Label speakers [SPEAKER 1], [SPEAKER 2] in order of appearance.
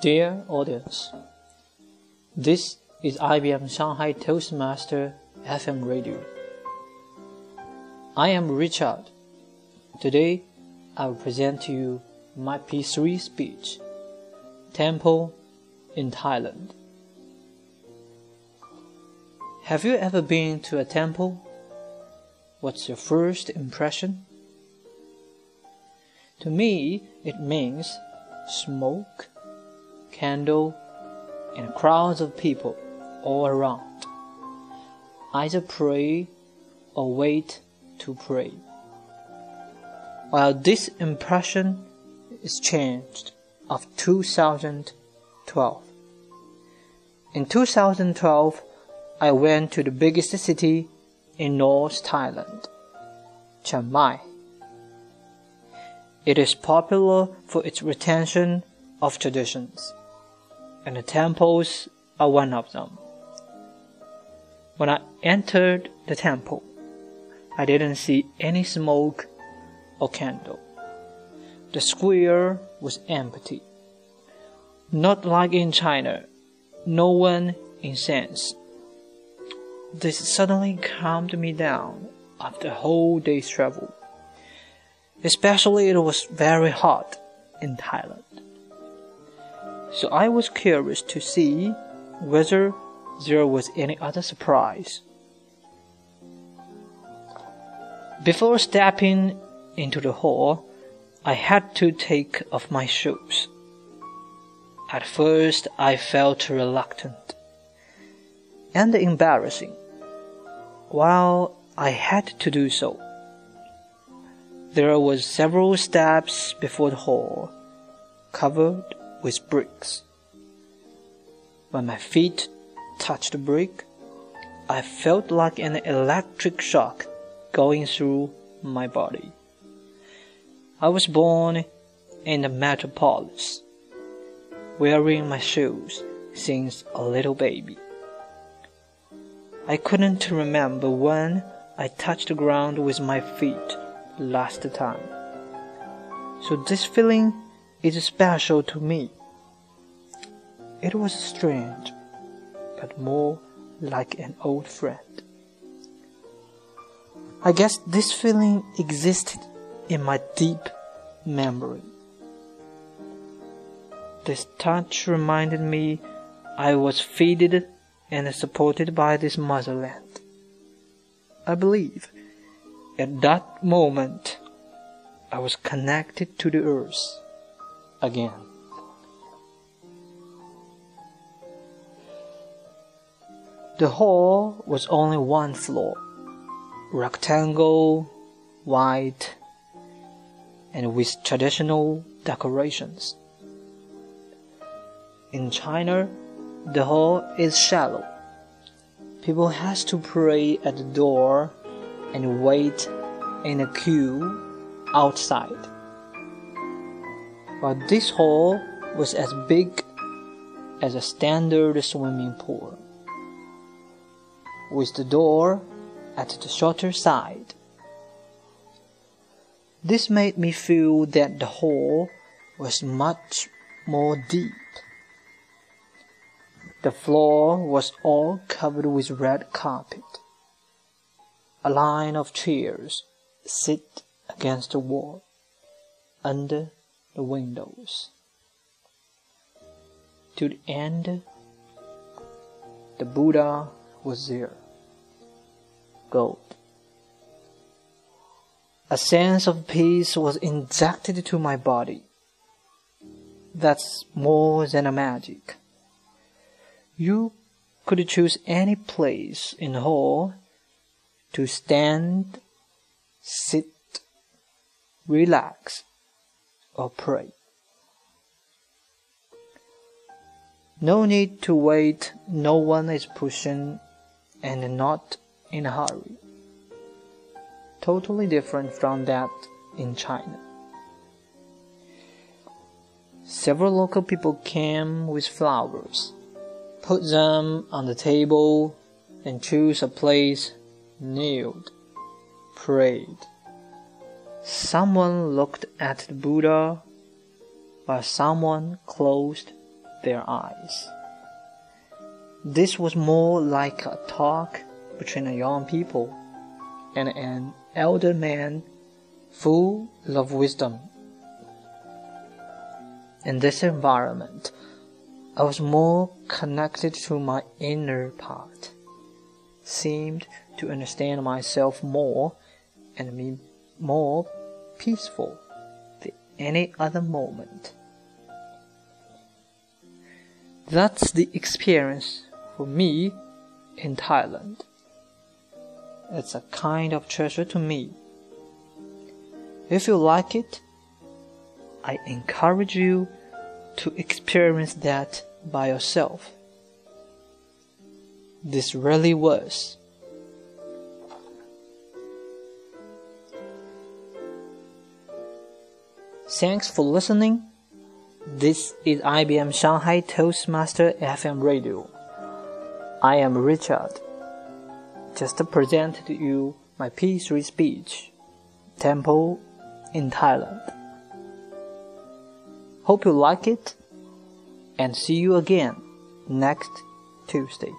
[SPEAKER 1] Dear audience, this is IBM Shanghai Toastmaster FM radio. I am Richard. Today I will present to you my P3 speech, Temple in Thailand. Have you ever been to a temple? What's your first impression? To me, it means smoke, candle, and crowds of people all around. Either pray or wait to pray. While this impression is changed of 2012. In 2012, I went to the biggest city in North Thailand, Chiang Mai. It is popular for its retention of traditions, and the temples are one of them. When I entered the temple, I didn't see any smoke or candle. The square was empty. Not like in China, no one incensed. This suddenly calmed me down after a whole day's travel. Especially it was very hot in Thailand. So I was curious to see whether there was any other surprise. Before stepping into the hall, I had to take off my shoes. At first, I felt reluctant and embarrassing while I had to do so. There were several steps before the hall, covered with bricks. When my feet touched the brick, I felt like an electric shock going through my body. I was born in the metropolis, wearing my shoes since a little baby. I couldn't remember when I touched the ground with my feet last time. So this feeling is special to me. It was strange, but more like an old friend. I guess this feeling existed in my deep memory. This touch reminded me I was feeded and supported by this motherland. I believe at that moment I was connected to the earth again. The hall was only one floor, rectangle, white, and with traditional decorations. In China, the hall is shallow. People has to pray at the door and wait in a queue outside. But this hall was as big as a standard swimming pool, with the door at the shorter side. This made me feel that the hall was much more deep. The floor was all covered with red carpet. A line of chairs sit against the wall under the windows. To the end, the Buddha was there. Gold. A sense of peace was injected to my body. That's more than a magic. You could choose any place in the hall to stand, sit, relax, or pray. No need to wait, no one is pushing and not in a hurry. Totally different from that in China. Several local people came with flowers put them on the table, and choose a place, kneeled, prayed. Someone looked at the Buddha, while someone closed their eyes. This was more like a talk between a young people and an elder man full of wisdom. In this environment, I was more connected to my inner part, seemed to understand myself more, and me more peaceful than any other moment. That's the experience for me in Thailand. It's a kind of treasure to me. If you like it, I encourage you to experience that by yourself. This really was. Thanks for listening. This is IBM Shanghai Toastmaster FM Radio. I am Richard. Just presented to you my P3 speech, Temple in Thailand. Hope you like it and see you again next Tuesday.